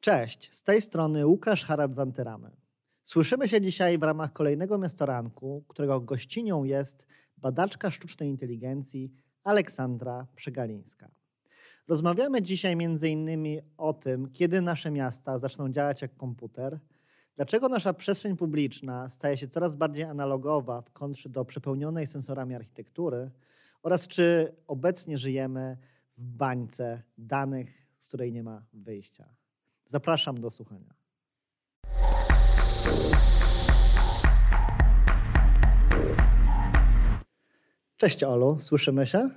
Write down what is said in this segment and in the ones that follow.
Cześć, z tej strony Łukasz Harad-Zanteramy. Słyszymy się dzisiaj w ramach kolejnego miastoranku, którego gościnią jest badaczka sztucznej inteligencji Aleksandra Przegalińska. Rozmawiamy dzisiaj m.in. o tym, kiedy nasze miasta zaczną działać jak komputer, dlaczego nasza przestrzeń publiczna staje się coraz bardziej analogowa w kontrze do przepełnionej sensorami architektury oraz czy obecnie żyjemy w bańce danych, z której nie ma wyjścia. Zapraszam do słuchania. Cześć Olu, słyszymy się?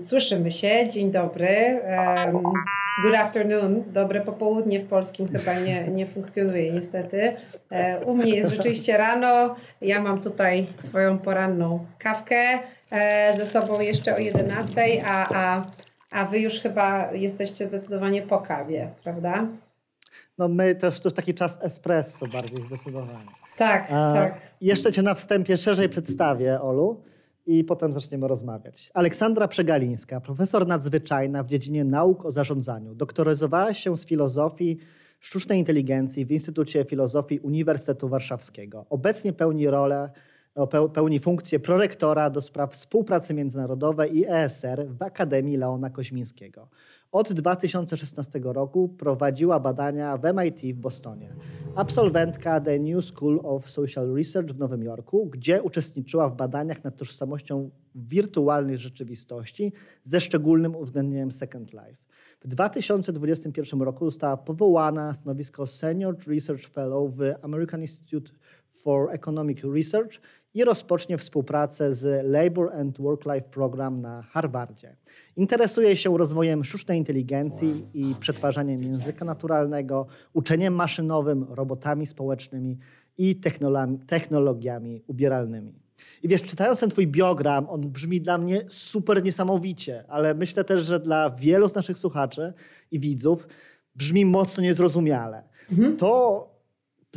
Słyszymy się, dzień dobry. Good afternoon, dobre popołudnie w polskim chyba nie, nie funkcjonuje niestety. E, u mnie jest rzeczywiście rano, ja mam tutaj swoją poranną kawkę e, ze sobą jeszcze o 11, a, a, a wy już chyba jesteście zdecydowanie po kawie, prawda? No my też to już taki czas espresso bardziej zdecydowanie. Tak, a, tak. Jeszcze cię na wstępie szerzej przedstawię, Olu i potem zaczniemy rozmawiać. Aleksandra Przegalińska, profesor nadzwyczajna w dziedzinie nauk o zarządzaniu. Doktoryzowała się z filozofii sztucznej inteligencji w Instytucie Filozofii Uniwersytetu Warszawskiego. Obecnie pełni rolę pełni funkcję prorektora do spraw współpracy międzynarodowej i ESR w Akademii Leona Koźmińskiego. Od 2016 roku prowadziła badania w MIT w Bostonie. Absolwentka The New School of Social Research w Nowym Jorku, gdzie uczestniczyła w badaniach nad tożsamością wirtualnej rzeczywistości ze szczególnym uwzględnieniem Second Life. W 2021 roku została powołana na stanowisko Senior Research Fellow w American Institute for Economic Research i rozpocznie współpracę z Labor and Work-Life Program na Harvardzie. Interesuje się rozwojem sztucznej inteligencji i przetwarzaniem języka naturalnego, uczeniem maszynowym, robotami społecznymi i technologiami ubieralnymi. I wiesz, czytając ten twój biogram, on brzmi dla mnie super niesamowicie, ale myślę też, że dla wielu z naszych słuchaczy i widzów brzmi mocno niezrozumiale. Mhm. To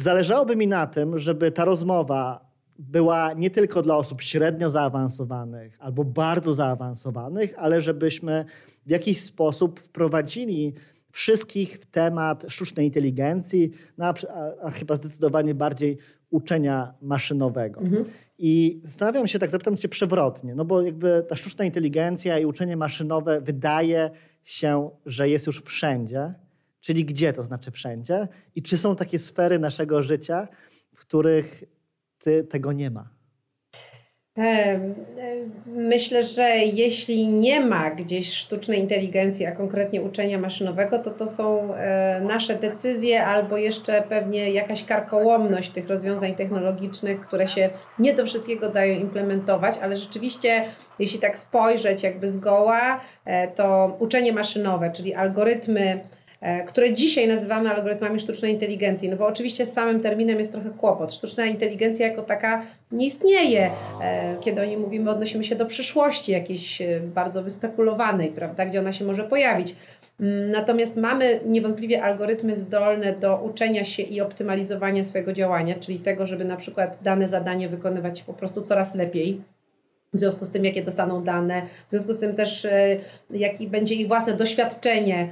zależałoby mi na tym, żeby ta rozmowa była nie tylko dla osób średnio zaawansowanych albo bardzo zaawansowanych, ale żebyśmy w jakiś sposób wprowadzili wszystkich w temat sztucznej inteligencji, no, a, a, chyba zdecydowanie bardziej uczenia maszynowego. Mhm. I zastanawiam się, tak zapytam cię przewrotnie, no bo jakby ta sztuczna inteligencja i uczenie maszynowe wydaje się, że jest już wszędzie, czyli gdzie to znaczy wszędzie i czy są takie sfery naszego życia, w których ty, tego nie ma? Myślę, że jeśli nie ma gdzieś sztucznej inteligencji, a konkretnie uczenia maszynowego, to to są e, nasze decyzje albo jeszcze pewnie jakaś karkołomność tych rozwiązań technologicznych, które się nie do wszystkiego dają implementować, ale rzeczywiście, jeśli tak spojrzeć jakby zgoła, e, to uczenie maszynowe, czyli algorytmy, które dzisiaj nazywamy algorytmami sztucznej inteligencji. No bo oczywiście z samym terminem jest trochę kłopot. Sztuczna inteligencja jako taka nie istnieje. E, kiedy o niej mówimy, odnosimy się do przyszłości jakiejś e, bardzo wyspekulowanej, prawda, gdzie ona się może pojawić. Mm, natomiast mamy niewątpliwie algorytmy zdolne do uczenia się i optymalizowania swojego działania, czyli tego, żeby na przykład dane zadanie wykonywać po prostu coraz lepiej w związku z tym, jakie dostaną dane, w związku z tym też, e, jakie będzie ich własne doświadczenie,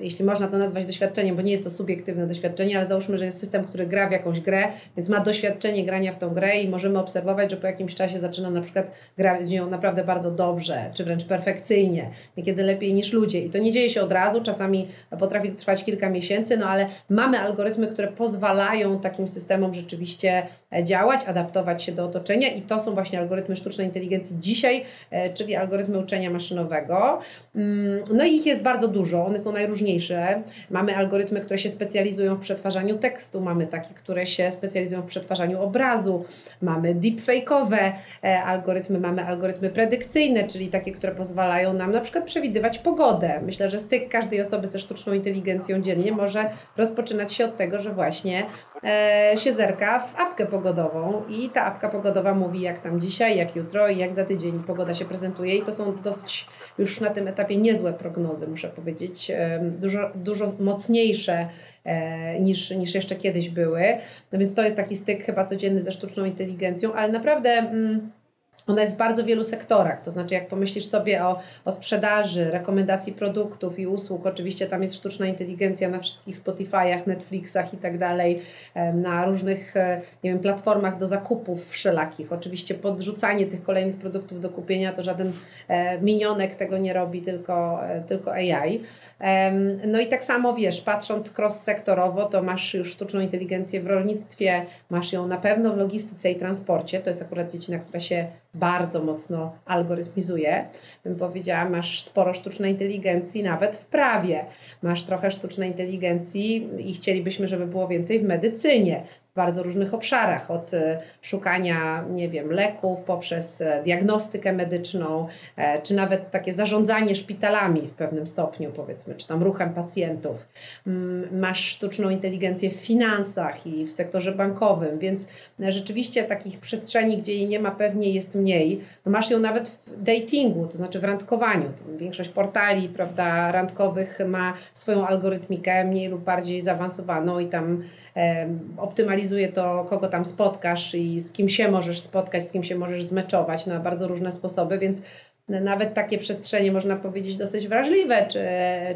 jeśli można to nazwać doświadczeniem, bo nie jest to subiektywne doświadczenie, ale załóżmy, że jest system, który gra w jakąś grę, więc ma doświadczenie grania w tą grę i możemy obserwować, że po jakimś czasie zaczyna na przykład grać w nią naprawdę bardzo dobrze, czy wręcz perfekcyjnie, niekiedy lepiej niż ludzie. I to nie dzieje się od razu, czasami potrafi to trwać kilka miesięcy, no ale mamy algorytmy, które pozwalają takim systemom rzeczywiście e, działać, adaptować się do otoczenia i to są właśnie algorytmy sztucznej inteligencji, inteligencji dzisiaj, e, czyli algorytmy uczenia maszynowego. Mm, no i ich jest bardzo dużo, one są najróżniejsze. Mamy algorytmy, które się specjalizują w przetwarzaniu tekstu, mamy takie, które się specjalizują w przetwarzaniu obrazu, mamy deepfake'owe e, algorytmy, mamy algorytmy predykcyjne, czyli takie, które pozwalają nam na przykład przewidywać pogodę. Myślę, że styk każdej osoby ze sztuczną inteligencją dziennie może rozpoczynać się od tego, że właśnie e, się zerka w apkę pogodową i ta apka pogodowa mówi jak tam dzisiaj, jak jutro, jak za tydzień pogoda się prezentuje i to są dosyć już na tym etapie niezłe prognozy, muszę powiedzieć, dużo, dużo mocniejsze e, niż, niż jeszcze kiedyś były. No więc to jest taki styk chyba codzienny ze sztuczną inteligencją, ale naprawdę mm, ona jest w bardzo wielu sektorach, to znaczy jak pomyślisz sobie o, o sprzedaży, rekomendacji produktów i usług, oczywiście tam jest sztuczna inteligencja na wszystkich Spotify'ach, Netflixach i tak dalej, na różnych e, nie wiem, platformach do zakupów wszelakich. Oczywiście podrzucanie tych kolejnych produktów do kupienia to żaden e, minionek tego nie robi, tylko, e, tylko AI. No i tak samo wiesz, patrząc cross-sektorowo, to masz już sztuczną inteligencję w rolnictwie, masz ją na pewno w logistyce i transporcie, to jest akurat dziedzina, która się bardzo mocno algorytmizuje. Bym powiedziała, masz sporo sztucznej inteligencji nawet w prawie. Masz trochę sztucznej inteligencji i chcielibyśmy, żeby było więcej w medycynie bardzo różnych obszarach, od e, szukania, nie wiem, leków, poprzez e, diagnostykę medyczną, e, czy nawet takie zarządzanie szpitalami w pewnym stopniu, powiedzmy, czy tam ruchem pacjentów. Mm, masz sztuczną inteligencję w finansach i w sektorze bankowym, więc rzeczywiście takich przestrzeni, gdzie jej nie ma, pewnie jest mniej. No masz ją nawet w datingu, to znaczy w randkowaniu. Większość portali, prawda, randkowych ma swoją algorytmikę mniej lub bardziej zaawansowaną i tam optymalizuje to, kogo tam spotkasz i z kim się możesz spotkać, z kim się możesz zmeczować na bardzo różne sposoby, więc nawet takie przestrzenie, można powiedzieć, dosyć wrażliwe czy,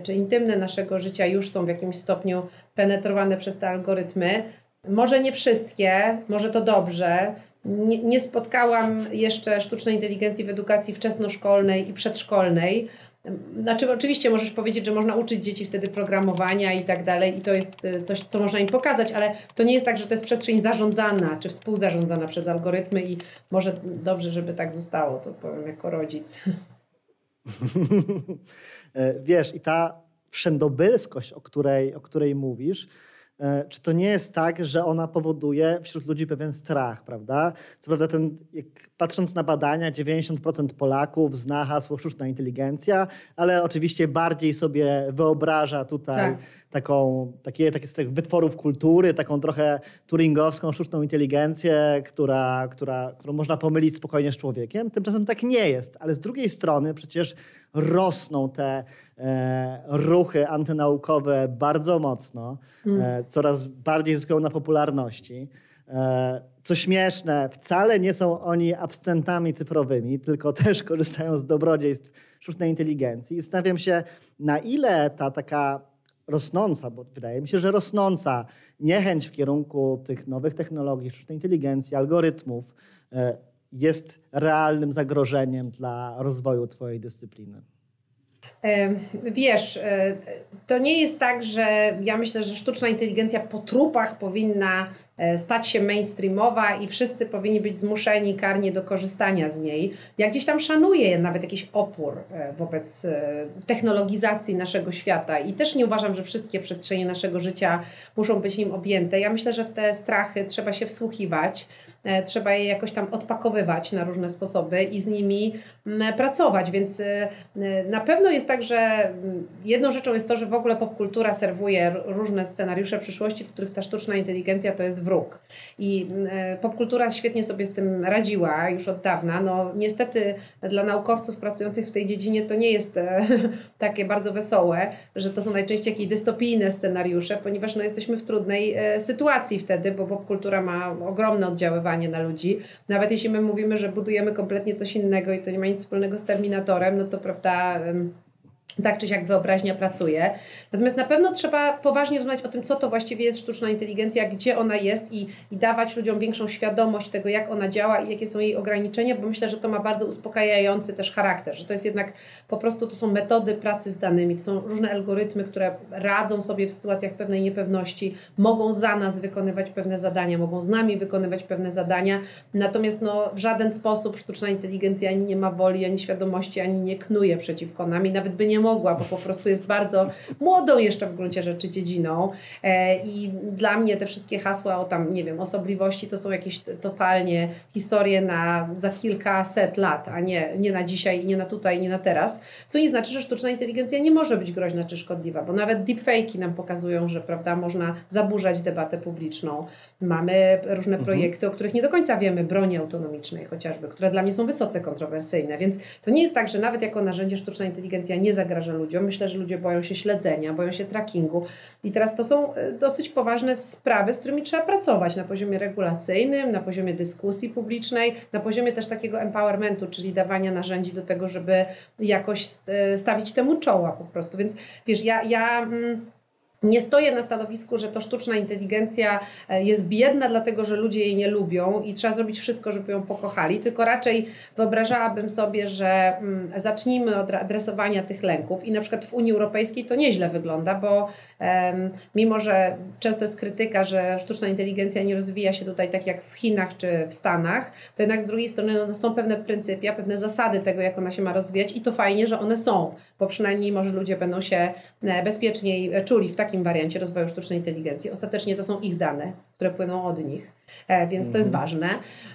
czy intymne naszego życia już są w jakimś stopniu penetrowane przez te algorytmy. Może nie wszystkie, może to dobrze. Nie, nie spotkałam jeszcze sztucznej inteligencji w edukacji wczesnoszkolnej i przedszkolnej, znaczy, oczywiście możesz powiedzieć, że można uczyć dzieci wtedy programowania i tak dalej, i to jest y, coś, co można im pokazać, ale to nie jest tak, że to jest przestrzeń zarządzana czy współzarządzana przez algorytmy, i może dobrze, żeby tak zostało, to powiem jako rodzic. E, wiesz, i ta wszędobylskość, o której, o której mówisz, E, czy to nie jest tak, że ona powoduje wśród ludzi pewien strach, prawda? Co prawda, ten, jak patrząc na badania, 90% Polaków zna hasło sztuczna inteligencja, ale oczywiście bardziej sobie wyobraża tutaj tak. taką, takie, takie z tych wytworów kultury, taką trochę turingowską sztuczną inteligencję, która, która, którą można pomylić spokojnie z człowiekiem. Tymczasem tak nie jest, ale z drugiej strony przecież rosną te e, ruchy antynaukowe bardzo mocno, mm. e, coraz bardziej zyskują na popularności. E, co śmieszne, wcale nie są oni abstentami cyfrowymi, tylko też korzystają z dobrodziejstw sztucznej inteligencji. Zastanawiam się, na ile ta taka rosnąca, bo wydaje mi się, że rosnąca niechęć w kierunku tych nowych technologii, sztucznej inteligencji, algorytmów e, jest realnym zagrożeniem dla rozwoju Twojej dyscypliny? Wiesz, e, to nie jest tak, że ja myślę, że sztuczna inteligencja po trupach powinna stać się mainstreamowa i wszyscy powinni być zmuszeni karnie do korzystania z niej. Ja gdzieś tam szanuję nawet jakiś opór e, wobec technologizacji naszego świata i też nie uważam, że wszystkie przestrzenie naszego życia muszą być nim objęte. Ja myślę, że w te strachy trzeba się wsłuchiwać. E, trzeba je jakoś tam odpakowywać na różne sposoby i z nimi pracować. Więc e, e, na pewno jest tak, że jedną rzeczą jest to, że w ogóle popkultura serwuje różne scenariusze przyszłości, w których ta sztuczna inteligencja to jest wróg. I mm, popkultura świetnie sobie z tym radziła już od dawna. No niestety dla naukowców pracujących w tej dziedzinie to nie jest takie bardzo wesołe, że to są najczęściej jakieś dystopijne scenariusze, ponieważ no, jesteśmy w trudnej sytuacji wtedy, bo popkultura ma ogromne oddziaływanie na ludzi. Nawet jeśli my mówimy, że budujemy kompletnie coś innego i to nie ma nic wspólnego z Terminatorem, no to prawda tak czy siak wyobraźnia pracuje. Natomiast na pewno trzeba poważnie rozmawiać o tym, co to właściwie jest sztuczna inteligencja, gdzie ona jest i, i dawać ludziom większą świadomość tego, jak ona działa i jakie są jej ograniczenia, bo myślę, że to ma bardzo uspokajający też charakter, że to jest jednak po prostu to są metody pracy z danymi, to są różne algorytmy, które radzą sobie w sytuacjach pewnej niepewności, mogą za nas wykonywać pewne zadania, mogą z nami wykonywać pewne zadania, natomiast no, w żaden sposób sztuczna inteligencja ani nie ma woli, ani świadomości, ani nie knuje przeciwko nam i nawet by nie mogła, bo po prostu jest bardzo młodą jeszcze w gruncie rzeczy dziedziną. E, I dla mnie te wszystkie hasła o tam, nie wiem, osobliwości to są jakieś totalnie historie na za kilkaset lat, a nie, nie na dzisiaj, nie na tutaj, nie na teraz. Co nie znaczy, że sztuczna inteligencja nie może być groźna czy szkodliwa, bo nawet deepfake'i nam pokazują, że prawda, można zaburzać debatę publiczną. Mamy różne mhm. projekty, o których nie do końca wiemy, broni autonomicznej chociażby, które dla mnie są wysoce kontrowersyjne, więc to nie jest tak, że nawet jako narzędzie sztuczna inteligencja nie zagraża zagraża ludziom. Myślę, że ludzie boją się śledzenia, boją się trackingu. I teraz to są e, dosyć poważne sprawy, z którymi trzeba pracować na poziomie regulacyjnym, na poziomie dyskusji publicznej, na poziomie też takiego empowermentu, czyli dawania narzędzi do tego, żeby jakoś e, stawić temu czoła po prostu. Więc wiesz, ja. ja mm, nie stoję na stanowisku, że to sztuczna inteligencja e, jest biedna, dlatego że ludzie jej nie lubią i trzeba zrobić wszystko, żeby ją pokochali, tylko raczej wyobrażałabym sobie, że mm, zacznijmy od adresowania tych lęków i na przykład w Unii Europejskiej to nieźle wygląda, bo mimo, że często jest krytyka, że sztuczna inteligencja nie rozwija się tutaj tak jak w Chinach czy w Stanach, to jednak z drugiej strony no, są pewne pryncypia, pewne zasady tego, jak ona się ma rozwijać i to fajnie, że one są, bo przynajmniej może ludzie będą się e, bezpieczniej czuli w takim takim wariancie rozwoju sztucznej inteligencji. Ostatecznie to są ich dane, które płyną od nich. E, więc to jest mhm. ważne.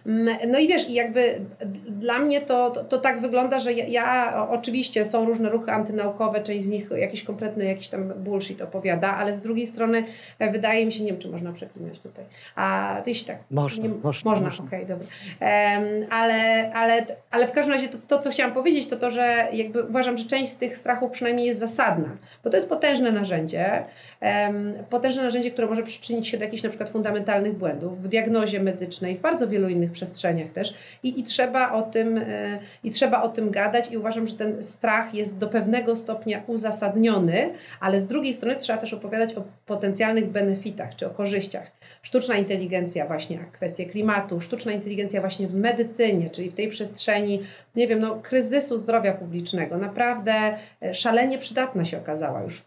Mm, no i wiesz, jakby dla mnie to, to, to, tak wygląda, że ja, ja, oczywiście są różne ruchy antynaukowe, część z nich jakiś kompletny jakiś tam bullshit opowiada, ale z drugiej strony e, wydaje mi się, nie wiem, czy można przeklinać tutaj. A ty się tak. Można, nie, można. Można, okej, okay, dobra. Um, ale, ale, ale w każdym razie to, to, co chciałam powiedzieć, to to, że jakby uważam, że część z tych strachów przynajmniej jest zasadna, bo to jest potężne narzędzie, um, potężne narzędzie, które może przyczynić się do jakichś na przykład fundamentalnych błędów w diagnozie medycznej, w bardzo wielu innych przestrzeniach też. I, i, trzeba o tym, e, i trzeba o tym gadać. I uważam, że ten strach jest do pewnego stopnia uzasadniony, ale z drugiej strony trzeba też opowiadać o potencjalnych benefitach czy o korzyściach. Sztuczna inteligencja właśnie, kwestie klimatu, sztuczna inteligencja właśnie w medycynie, czyli w tej przestrzeni, nie wiem, no, kryzysu zdrowia publicznego, naprawdę e, szalenie przydatna się okazała już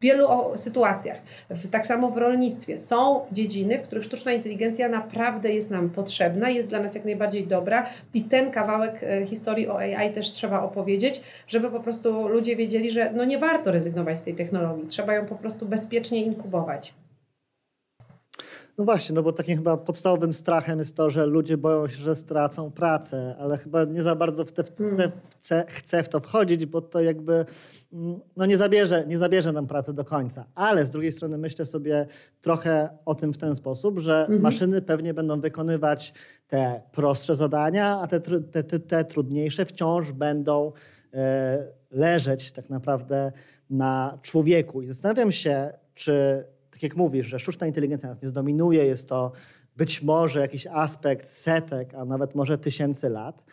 wielu sytuacjach, tak samo w rolnictwie, są dziedziny, w których sztuczna inteligencja naprawdę jest nam potrzebna, jest dla nas jak najbardziej dobra i ten kawałek e, historii o AI też trzeba opowiedzieć, żeby po prostu ludzie wiedzieli, że no nie warto rezygnować z tej technologii, trzeba ją po prostu bezpiecznie inkubować. No właśnie, no bo takim chyba podstawowym strachem jest to, że ludzie boją się, że stracą pracę, ale chyba nie za bardzo w te, w te, hmm. chcę, chcę w to wchodzić, bo to jakby no nie, zabierze, nie zabierze nam pracy do końca. Ale z drugiej strony myślę sobie trochę o tym w ten sposób, że mhm. maszyny pewnie będą wykonywać te prostsze zadania, a te, te, te, te trudniejsze wciąż będą e, leżeć tak naprawdę na człowieku. I zastanawiam się, czy tak jak mówisz, że sztuczna inteligencja nas nie zdominuje, jest to być może jakiś aspekt setek, a nawet może tysięcy lat,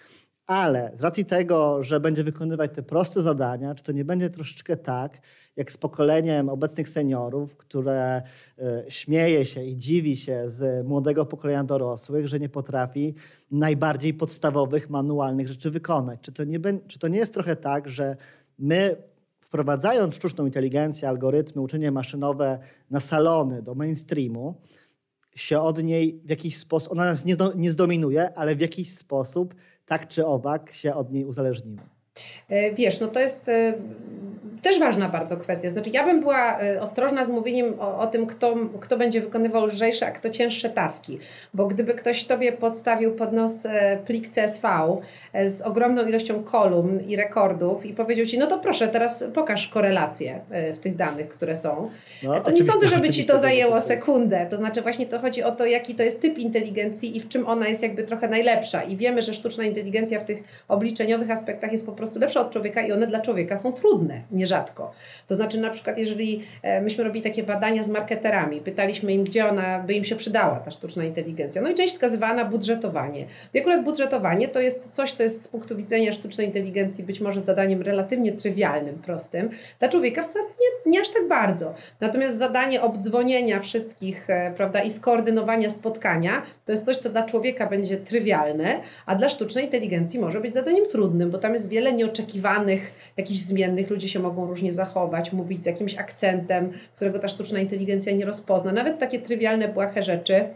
ale z racji tego, że będzie wykonywać te proste zadania, czy to nie będzie troszeczkę tak, jak z pokoleniem obecnych seniorów, które y, śmieje się i dziwi się z młodego pokolenia dorosłych, że nie potrafi najbardziej podstawowych, manualnych rzeczy wykonać. Czy to nie, czy to nie jest trochę tak, że my wprowadzając sztuczną inteligencję, algorytmy, uczenie maszynowe na salony, do mainstreamu, się od niej w jakiś sposób, ona nas nie, nie zdominuje, ale w jakiś sposób, tak czy owak, się od niej uzależnimy. E, wiesz, no to jest e, też ważna bardzo kwestia. Znaczy, ja bym była e, ostrożna z mówieniem o, o, tym, kto, kto będzie wykonywał lżejsze, a kto cięższe taski. Bo gdyby ktoś tobie podstawił pod nos plik CSV z ogromną ilością kolumn i rekordów i powiedział ci, no to proszę, teraz pokaż korelacje w tych danych, które są, no, to nie sądzę, żeby ci to zajęło sekundę. To znaczy, właśnie to chodzi o to, jaki to jest typ inteligencji i w czym ona jest jakby trochę najlepsza. I wiemy, że sztuczna inteligencja w tych obliczeniowych aspektach jest po prostu prostu lepsze od człowieka i one dla człowieka są trudne, nierzadko. To znaczy na przykład, jeżeli e, myśmy robili takie badania z marketerami, pytaliśmy im, gdzie ona by im się przydała, ta sztuczna inteligencja. No i część wskazywała na budżetowanie. I akurat budżetowanie to jest coś, co jest z punktu widzenia sztucznej inteligencji być może zadaniem relatywnie trywialnym, prostym. Dla człowieka wcale nie, nie aż tak bardzo. Natomiast zadanie obdzwonienia wszystkich, e, prawda, i skoordynowania spotkania, to jest coś, co dla człowieka będzie trywialne, a dla sztucznej inteligencji może być zadaniem trudnym, bo tam jest wiele nieoczekiwanych, jakichś zmiennych, ludzie się mogą różnie zachować, mówić z jakimś akcentem, którego ta sztuczna inteligencja nie rozpozna. Nawet takie trywialne, błahe rzeczy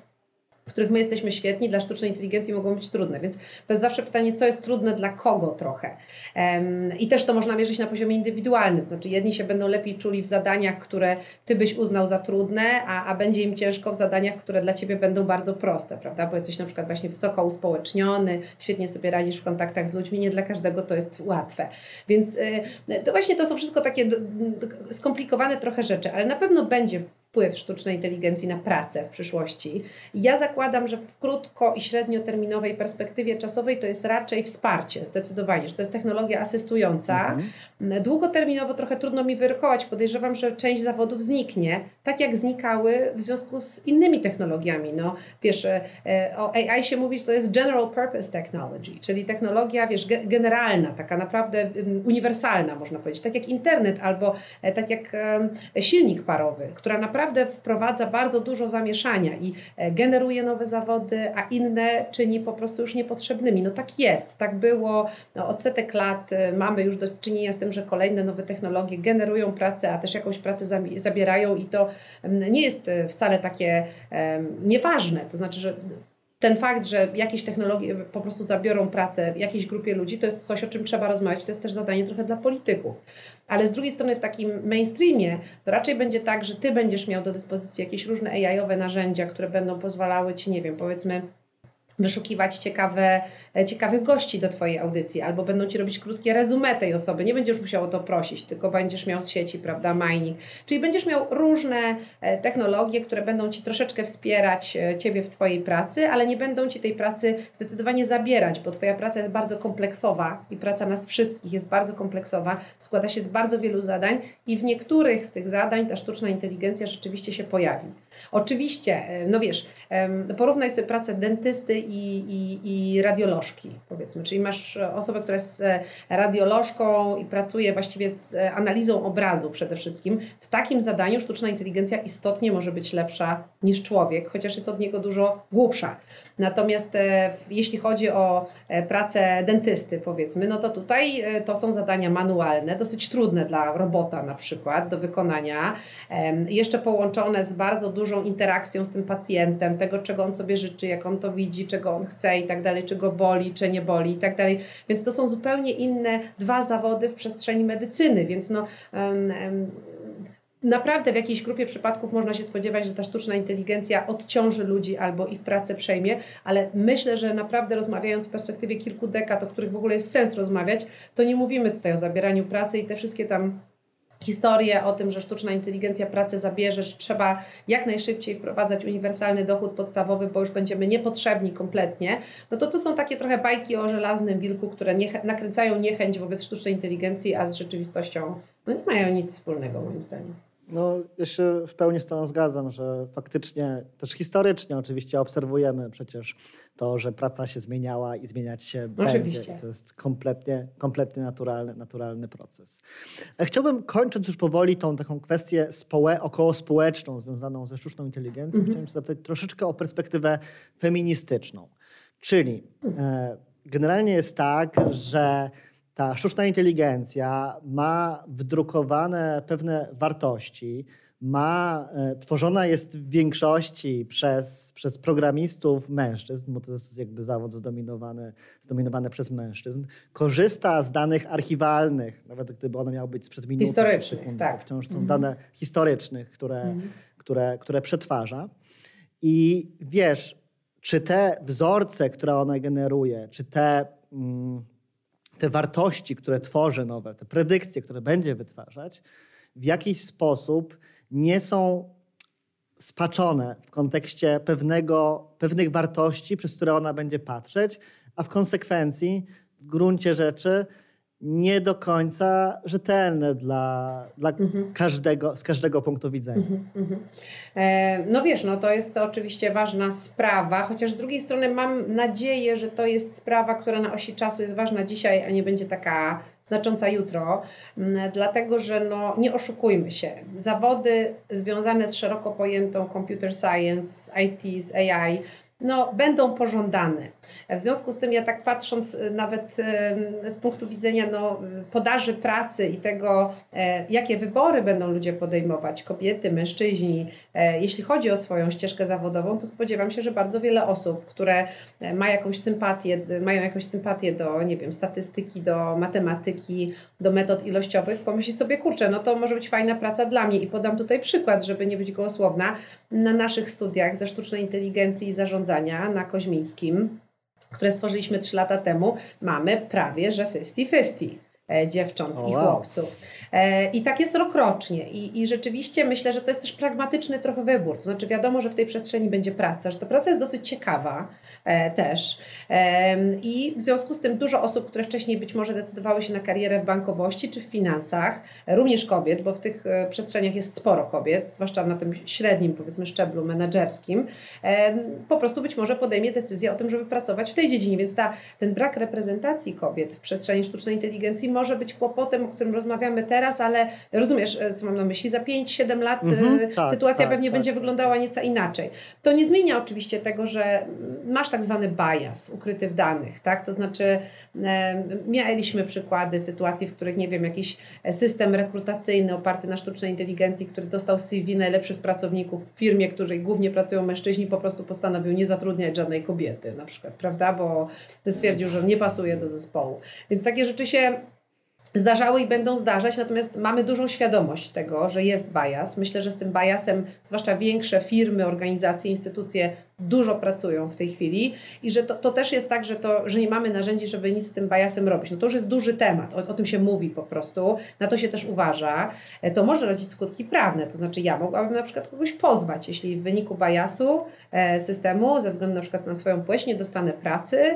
w których my jesteśmy świetni, dla sztucznej inteligencji mogą być trudne. Więc to jest zawsze pytanie, co jest trudne dla kogo trochę. I też to można mierzyć na poziomie indywidualnym. Znaczy, jedni się będą lepiej czuli w zadaniach, które ty byś uznał za trudne, a, a będzie im ciężko w zadaniach, które dla ciebie będą bardzo proste, prawda? Bo jesteś na przykład właśnie wysoko uspołeczniony, świetnie sobie radzisz w kontaktach z ludźmi, nie dla każdego to jest łatwe. Więc y, to właśnie to są wszystko takie skomplikowane trochę rzeczy, ale na pewno będzie wpływ sztucznej inteligencji na pracę w przyszłości. Ja zakładam, że w krótko i średnioterminowej perspektywie czasowej to jest raczej wsparcie, zdecydowanie, że to jest technologia asystująca. Mhm. Długoterminowo trochę trudno mi wyrokować, podejrzewam, że część zawodów zniknie, tak jak znikały w związku z innymi technologiami. No, wiesz, e, o AI się mówi, to jest general purpose technology, czyli technologia, wiesz, generalna, taka naprawdę uniwersalna, można powiedzieć, tak jak internet albo e, tak jak silnik parowy, która naprawdę wprowadza bardzo dużo zamieszania i e, generuje nowe zawody, a inne czyni po prostu już niepotrzebnymi. No tak jest, tak było no, od setek lat. Mamy już do czynienia z tym, że kolejne nowe technologie generują pracę, a też jakąś pracę zabierają i to nie jest wcale takie nieważne. To znaczy, że ten fakt, że jakieś technologie po prostu zabiorą pracę jakiejś grupie ludzi, to jest coś, o czym trzeba rozmawiać. To jest też zadanie trochę dla polityków. Ale z drugiej strony w takim mainstreamie to raczej będzie tak, że ty będziesz miał do dyspozycji jakieś różne AI-owe narzędzia, które będą pozwalały ci, nie wiem, powiedzmy wyszukiwać ciekawe, e, ciekawych gości do Twojej audycji, albo będą Ci robić krótkie resume tej osoby. Nie będziesz musiał o to prosić, tylko będziesz miał z sieci, prawda, mining. Czyli będziesz miał różne e, technologie, które będą Ci troszeczkę wspierać e, Ciebie w Twojej pracy, ale nie będą Ci tej pracy zdecydowanie zabierać, bo Twoja praca jest bardzo kompleksowa i praca nas wszystkich jest bardzo kompleksowa, składa się z bardzo wielu zadań i w niektórych z tych zadań ta sztuczna inteligencja rzeczywiście się pojawi. Oczywiście, no wiesz, porównaj sobie pracę dentysty i, i, i radiolożki, powiedzmy. Czyli masz osobę, która jest e, radiolożką i pracuje właściwie z e, analizą obrazu przede wszystkim. W takim zadaniu sztuczna inteligencja istotnie może być lepsza niż człowiek, chociaż jest od niego dużo głupsza. Natomiast e, jeśli chodzi o pracę dentysty, powiedzmy, no to tutaj to są zadania manualne, dosyć trudne dla robota na przykład do wykonania, jeszcze połączone z bardzo dużą interakcją z tym pacjentem, tego czego on sobie życzy, jak on to widzi, czego on chce i tak dalej, czy go boli, czy nie boli i tak dalej. Więc to są zupełnie inne dwa zawody w przestrzeni medycyny, więc no. Um, um, naprawdę w jakiejś grupie przypadków można się spodziewać, że ta sztuczna inteligencja odciąży ludzi albo ich pracę przejmie, ale myślę, że naprawdę rozmawiając w perspektywie kilku dekad, o których w ogóle jest sens rozmawiać, to nie mówimy tutaj o zabieraniu pracy i te wszystkie tam historię o tym, że sztuczna inteligencja pracę zabierze, że trzeba jak najszybciej wprowadzać uniwersalny dochód podstawowy, bo już będziemy niepotrzebni kompletnie, no to to są takie trochę bajki o żelaznym wilku, które nakręcają niechęć wobec sztucznej inteligencji, a z rzeczywistością no nie mają nic wspólnego moim zdaniem. No, ja się w pełni z tą zgadzam, że faktycznie, też historycznie oczywiście obserwujemy przecież to, że praca się zmieniała i zmieniać się oczywiście. będzie. To jest kompletnie, kompletnie naturalny, naturalny proces. E, chciałbym, kończąc już powoli tą taką kwestię społe, około społeczną związaną ze sztuczną inteligencją, mhm. chciałem zapytać troszeczkę o perspektywę feministyczną. Czyli e, generalnie jest tak, że ta sztuczna inteligencja ma wdrukowane pewne wartości, ma, e, tworzona jest w większości przez, przez programistów mężczyzn, bo to jest jakby zawód zdominowany, zdominowany przez mężczyzn, korzysta z danych archiwalnych, nawet gdyby one miały być sprzed minuty, historycznych, tak. to wciąż są mhm. dane historycznych, które, mhm. które, które przetwarza. I wiesz, czy te wzorce, które ona generuje, czy te... Mm, te wartości, które tworzy nowe, te predykcje, które będzie wytwarzać, w jakiś sposób nie są spaczone w kontekście pewnego, pewnych wartości, przez które ona będzie patrzeć, a w konsekwencji, w gruncie rzeczy, nie do końca rzetelne dla, dla mhm. każdego, z każdego punktu widzenia. Mhm, mhm. E, no wiesz, no to jest to oczywiście ważna sprawa, chociaż z drugiej strony mam nadzieję, że to jest sprawa, która na osi czasu jest ważna dzisiaj, a nie będzie taka znacząca jutro, dlatego że no, nie oszukujmy się, zawody związane z szeroko pojętą computer science, IT, z AI, no, będą pożądane. W związku z tym ja tak patrząc e, nawet z punktu widzenia no, podaży pracy i tego, e, jakie wybory będą ludzie podejmować, kobiety, mężczyźni, e, jeśli chodzi o swoją ścieżkę zawodową, to spodziewam się, że bardzo wiele osób, które ma jakąś sympatię, mają jakąś sympatię do, nie wiem, statystyki, do matematyki, do metod ilościowych, pomyśli sobie, kurczę, no to może być fajna praca dla mnie i podam tutaj przykład, żeby nie być gołosłowna. Na naszych studiach ze sztucznej inteligencji i zarządzania na Koźmińskim które stworzyliśmy 3 lata temu, mamy prawie że 50-50. Dziewcząt oh, i chłopców. I tak jest rokrocznie. I, I rzeczywiście myślę, że to jest też pragmatyczny trochę wybór. To znaczy wiadomo, że w tej przestrzeni będzie praca, że ta praca jest dosyć ciekawa też. I w związku z tym dużo osób, które wcześniej być może decydowały się na karierę w bankowości czy w finansach, również kobiet, bo w tych przestrzeniach jest sporo kobiet, zwłaszcza na tym średnim, powiedzmy, szczeblu menedżerskim, po prostu być może podejmie decyzję o tym, żeby pracować w tej dziedzinie. Więc ta, ten brak reprezentacji kobiet w przestrzeni sztucznej inteligencji może być kłopotem, o którym rozmawiamy teraz, ale rozumiesz, e, co mam na myśli, za 5-7 lat mhm, e, tak, sytuacja tak, pewnie tak, będzie tak, wyglądała tak. nieco inaczej. To nie zmienia oczywiście tego, że masz tak zwany bias ukryty w danych, tak? To znaczy mieliśmy przykłady sytuacji, w których, nie wiem, jakiś system rekrutacyjny oparty na sztucznej inteligencji, który dostał CV najlepszych pracowników w firmie, w której głównie pracują mężczyźni, po prostu postanowił nie zatrudniać żadnej kobiety na przykład, prawda? Bo stwierdził, że nie pasuje do zespołu. Więc takie rzeczy się zdarzały i będą zdarzać, natomiast mamy dużą świadomość tego, że jest bias. Myślę, że z tym biasem, zwłaszcza większe firmy, organizacje, instytucje dużo pracują w tej chwili i że to, to też jest tak, że, to, że nie mamy narzędzi, żeby nic z tym biasem robić. No to już jest duży temat, o, o tym się mówi po prostu, na to się też uważa. E, to może rodzić skutki prawne, to znaczy ja mogłabym na przykład kogoś pozwać, jeśli w wyniku biasu e, systemu, ze względu na przykład na swoją płeć, nie dostanę pracy,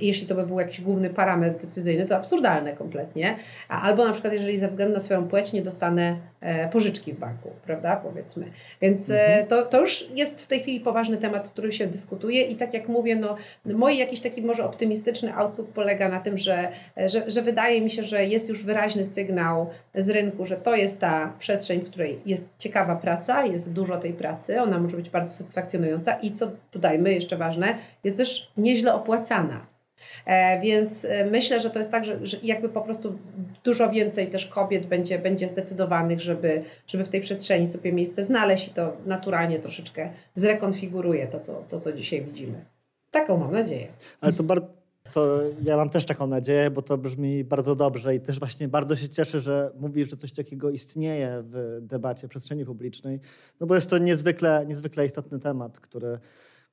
jeśli to by był jakiś główny parametr decyzyjny, to absurdalne kompletnie, albo na przykład jeżeli ze względu na swoją płeć nie dostanę e, pożyczki w banku, prawda, powiedzmy. Więc mhm. to, to już jest w tej chwili poważny temat, temat, który się dyskutuje i tak jak mówię, no, mój jakiś taki może optymistyczny outlook polega na tym, że, że, że wydaje mi się, że jest już wyraźny sygnał z rynku, że to jest ta przestrzeń, w której jest ciekawa praca, jest dużo tej pracy, ona może być bardzo satysfakcjonująca i co dodajmy, jeszcze ważne, jest też nieźle opłacana. E, więc e, myślę, że to jest tak, że, jakby po prostu dużo więcej też kobiet będzie, będzie zdecydowanych, żeby, żeby w tej przestrzeni sobie miejsce znaleźć i to naturalnie troszeczkę zrekonfiguruje to, co, to, co dzisiaj widzimy. Taką mam nadzieję. Ale to bardzo. To ja mam też taką nadzieję, bo to brzmi bardzo dobrze i też właśnie bardzo się cieszę, że mówisz, że coś takiego istnieje w debacie przestrzeni publicznej, no bo jest to niezwykle, niezwykle istotny temat, który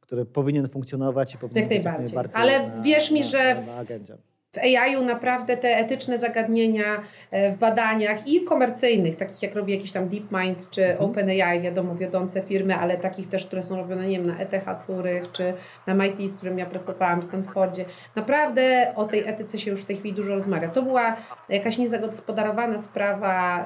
który powinien funkcjonować i powinien jak być najbardziej. Ale na, wierz mi, na, że agendzie w AI-u naprawdę te etyczne zagadnienia e, w badaniach i komercyjnych, takich jak robi jakiś tam DeepMind czy mhm. OpenAI, wiadomo, wiodące firmy, ale takich też, które są robione, nie wiem, na ETH Zurich czy na MIT, z którym ja pracowałam w Stanfordzie. Naprawdę o tej etyce się już w tej chwili dużo rozmawia. To była jakaś niezagospodarowana sprawa,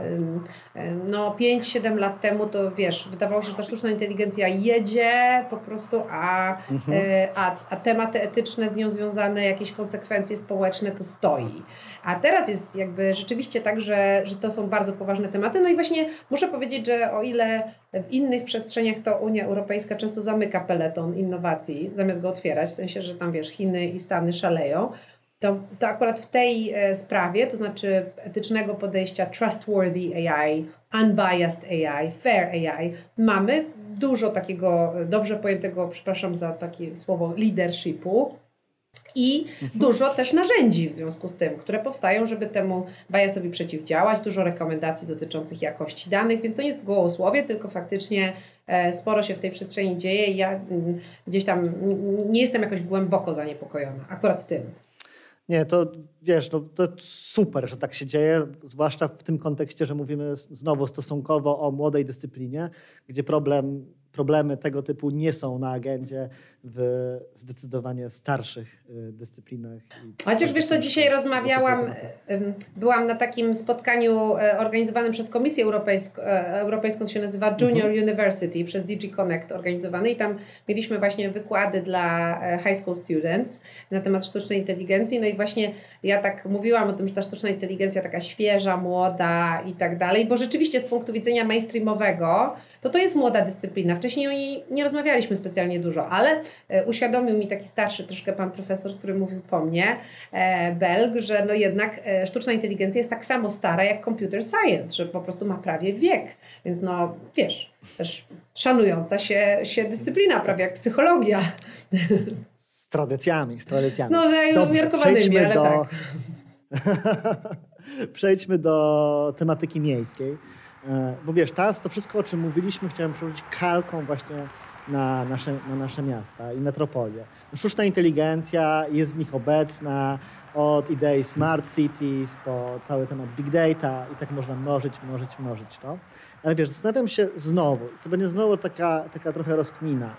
no 5-7 lat temu to wiesz, wydawało się, że ta sztuczna inteligencja jedzie po prostu, a, mhm. E, a, a tematy etyczne z nią związane, jakieś konsekwencje społeczne, społeczne to stoi. A teraz jest jakby rzeczywiście tak, że, że to są bardzo poważne tematy. No i właśnie muszę powiedzieć, że o ile w innych przestrzeniach to Unia Europejska często zamyka peleton innowacji, zamiast go otwierać, w sensie, że tam wiesz, Chiny i Stany szaleją, to, to akurat w tej e, sprawie, to znaczy etycznego podejścia trustworthy AI, unbiased AI, fair AI, mamy dużo takiego dobrze pojętego, przepraszam za takie słowo, leadershipu, i mhm. dużo też narzędzi w związku z tym, które powstają, żeby temu biasowi przeciwdziałać, dużo rekomendacji dotyczących jakości danych, więc to nie jest gołosłowie, tylko faktycznie e, sporo się w tej przestrzeni dzieje ja mm, gdzieś tam nie jestem jakoś głęboko zaniepokojona akurat tym. Nie, to wiesz, no, to super, że tak się dzieje, zwłaszcza w tym kontekście, że mówimy znowu stosunkowo o młodej dyscyplinie, gdzie problem problemy tego typu nie są na agendzie w zdecydowanie starszych y, dyscyplinach. Chociaż wiesz co, dzisiaj rozmawiałam, byłam na takim spotkaniu e, organizowanym przez Komisję Europejską, e, Europejską to się nazywa Junior mhm. University, przez DG Connect organizowany i tam mieliśmy właśnie wykłady dla e, high school students na temat sztucznej inteligencji, no i właśnie ja tak mówiłam o tym, że ta sztuczna inteligencja taka świeża, młoda i tak dalej, bo rzeczywiście z punktu widzenia mainstreamowego to to jest młoda dyscyplina. Wcześniej o niej nie rozmawialiśmy specjalnie dużo, ale uświadomił mi taki starszy troszkę pan profesor, który mówił po mnie, e, Belg, że no jednak e, sztuczna inteligencja jest tak samo stara jak computer science, że po prostu ma prawie wiek. Więc no wiesz, też szanująca się, się dyscyplina, prawie jak psychologia. Z tradycjami, z tradycjami. No, umiarkowanymi, ale do... tak. Przejdźmy do tematyki miejskiej. E, bo wiesz, teraz to wszystko, o czym mówiliśmy, chciałem przełożyć kalką właśnie na nasze, na nasze miasta i metropolie. Sztuczna inteligencja jest w nich obecna od idei smart cities po cały temat big data i tak można mnożyć, mnożyć, mnożyć to. Ale wiesz, zastanawiam się znowu, to będzie znowu taka, taka trochę rozkmina.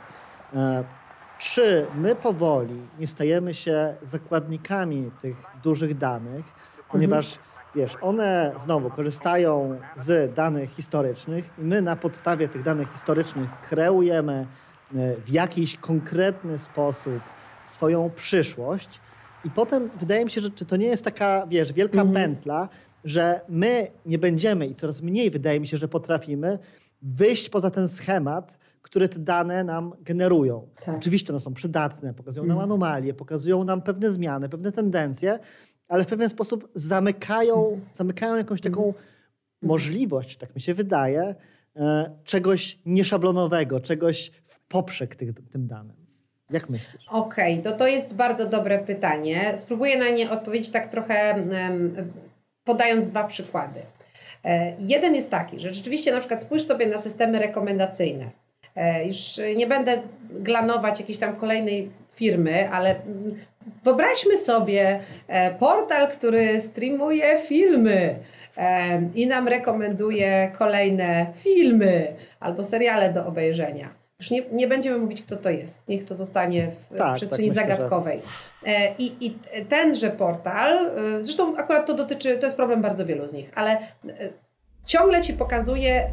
Czy my powoli nie stajemy się zakładnikami tych dużych danych, ponieważ mhm wiesz, one znowu korzystają z danych historycznych i my na podstawie tych danych historycznych kreujemy e, w jakiś konkretny sposób swoją przyszłość. I potem wydaje mi się, że czy to nie jest taka, wiesz, wielka mhm. pętla, że my nie będziemy i coraz mniej wydaje mi się, że potrafimy wyjść poza ten schemat, który te dane nam generują. Tak. Oczywiście one są przydatne, pokazują nam mhm. anomalie, pokazują nam pewne zmiany, pewne tendencje, ale w pewien sposób zamykają, zamykają jakąś taką możliwość, tak mi się wydaje, e, czegoś nieszablonowego, czegoś w poprzek tych, tym danym. Jak myślisz? Okej, okay, to to jest bardzo dobre pytanie. Spróbuję na nie odpowiedzieć tak trochę podając dwa przykłady. E, jeden jest taki, że rzeczywiście na przykład spójrz sobie na systemy rekomendacyjne. E, już nie będę glanować jakiejś tam kolejnej firmy, ale wyobraźmy sobie e, portal, który streamuje filmy i nam rekomenduje kolejne filmy albo seriale do obejrzenia. Już nie, nie będziemy mówić, kto to jest. Niech to zostanie w tak, przestrzeni tak myślę, zagadkowej. Że... I, I tenże portal, zresztą akurat to dotyczy, to jest problem bardzo wielu z nich, ale ciągle ci pokazuje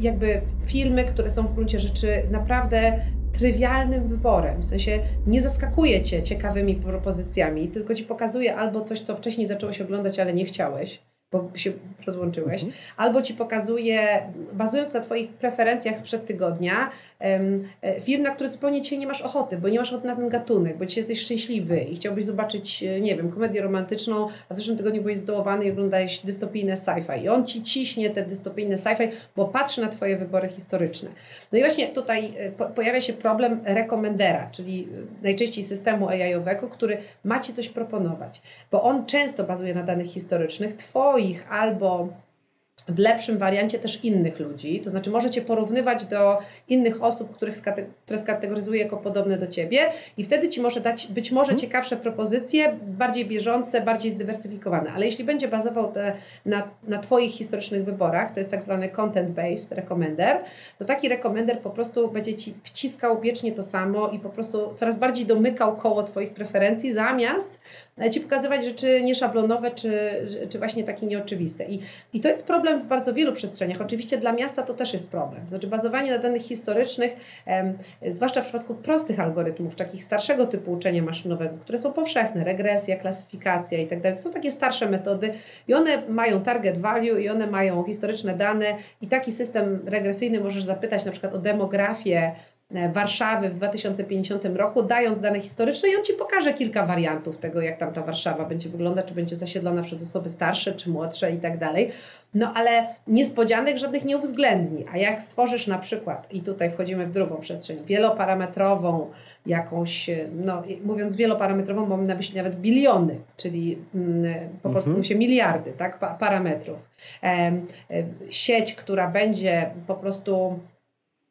jakby filmy, które są w gruncie rzeczy naprawdę trywialnym wyborem. W sensie nie zaskakuje cię ciekawymi propozycjami, tylko ci pokazuje albo coś, co wcześniej zacząłeś oglądać, ale nie chciałeś bo się rozłączyłeś, mhm. albo ci pokazuje, bazując na Twoich preferencjach sprzed tygodnia, e, film, na który zupełnie dzisiaj nie masz ochoty, bo nie masz ochoty na ten gatunek, bo dzisiaj jesteś szczęśliwy i chciałbyś zobaczyć, e, nie wiem, komedię romantyczną, a w zeszłym tygodniu byłeś zdołowany i oglądałeś dystopijne sci-fi. I on ci ciśnie te dystopijne sci-fi, bo patrzy na Twoje wybory historyczne. No i właśnie tutaj e, pojawia się problem rekomendera, czyli najczęściej systemu AI-owego, który ma Ci coś proponować, bo on często bazuje na danych historycznych, Twoich swoich albo w lepszym wariancie też innych ludzi. To znaczy, możecie porównywać do innych osób, których skate, które skategoryzuje jako podobne do ciebie, i wtedy ci może dać być może hmm. ciekawsze propozycje, bardziej bieżące, bardziej zdywersyfikowane. Ale jeśli będzie bazował te, na, na Twoich historycznych wyborach, to jest tak zwany content-based recommender, to taki recommender po prostu będzie ci wciskał wiecznie to samo i po prostu coraz bardziej domykał koło Twoich preferencji, zamiast ci pokazywać rzeczy nieszablonowe, czy, czy właśnie takie nieoczywiste. I, I to jest problem w bardzo wielu przestrzeniach. Oczywiście dla miasta to też jest problem. Znaczy bazowanie na danych historycznych, em, zwłaszcza w przypadku prostych algorytmów, takich starszego typu uczenia maszynowego, które są powszechne, regresja, klasyfikacja i tak dalej. Są takie starsze metody i one mają target value i one mają historyczne dane i taki system regresyjny możesz zapytać na przykład o demografię E, Warszawy w 2050 roku, dając dane historyczne i on Ci pokaże kilka wariantów tego, jak tam ta Warszawa będzie wyglądać, czy będzie zasiedlona przez osoby starsze, czy młodsze i tak dalej. No ale niespodzianek żadnych nie uwzględni. A jak stworzysz na przykład, i tutaj wchodzimy w drugą przestrzeń, wieloparametrową, jakąś, no mówiąc wieloparametrową, mam na myśli nawet biliony, czyli mm, po prostu mhm. się miliardy tak, parametrów. E, e, sieć, która będzie po prostu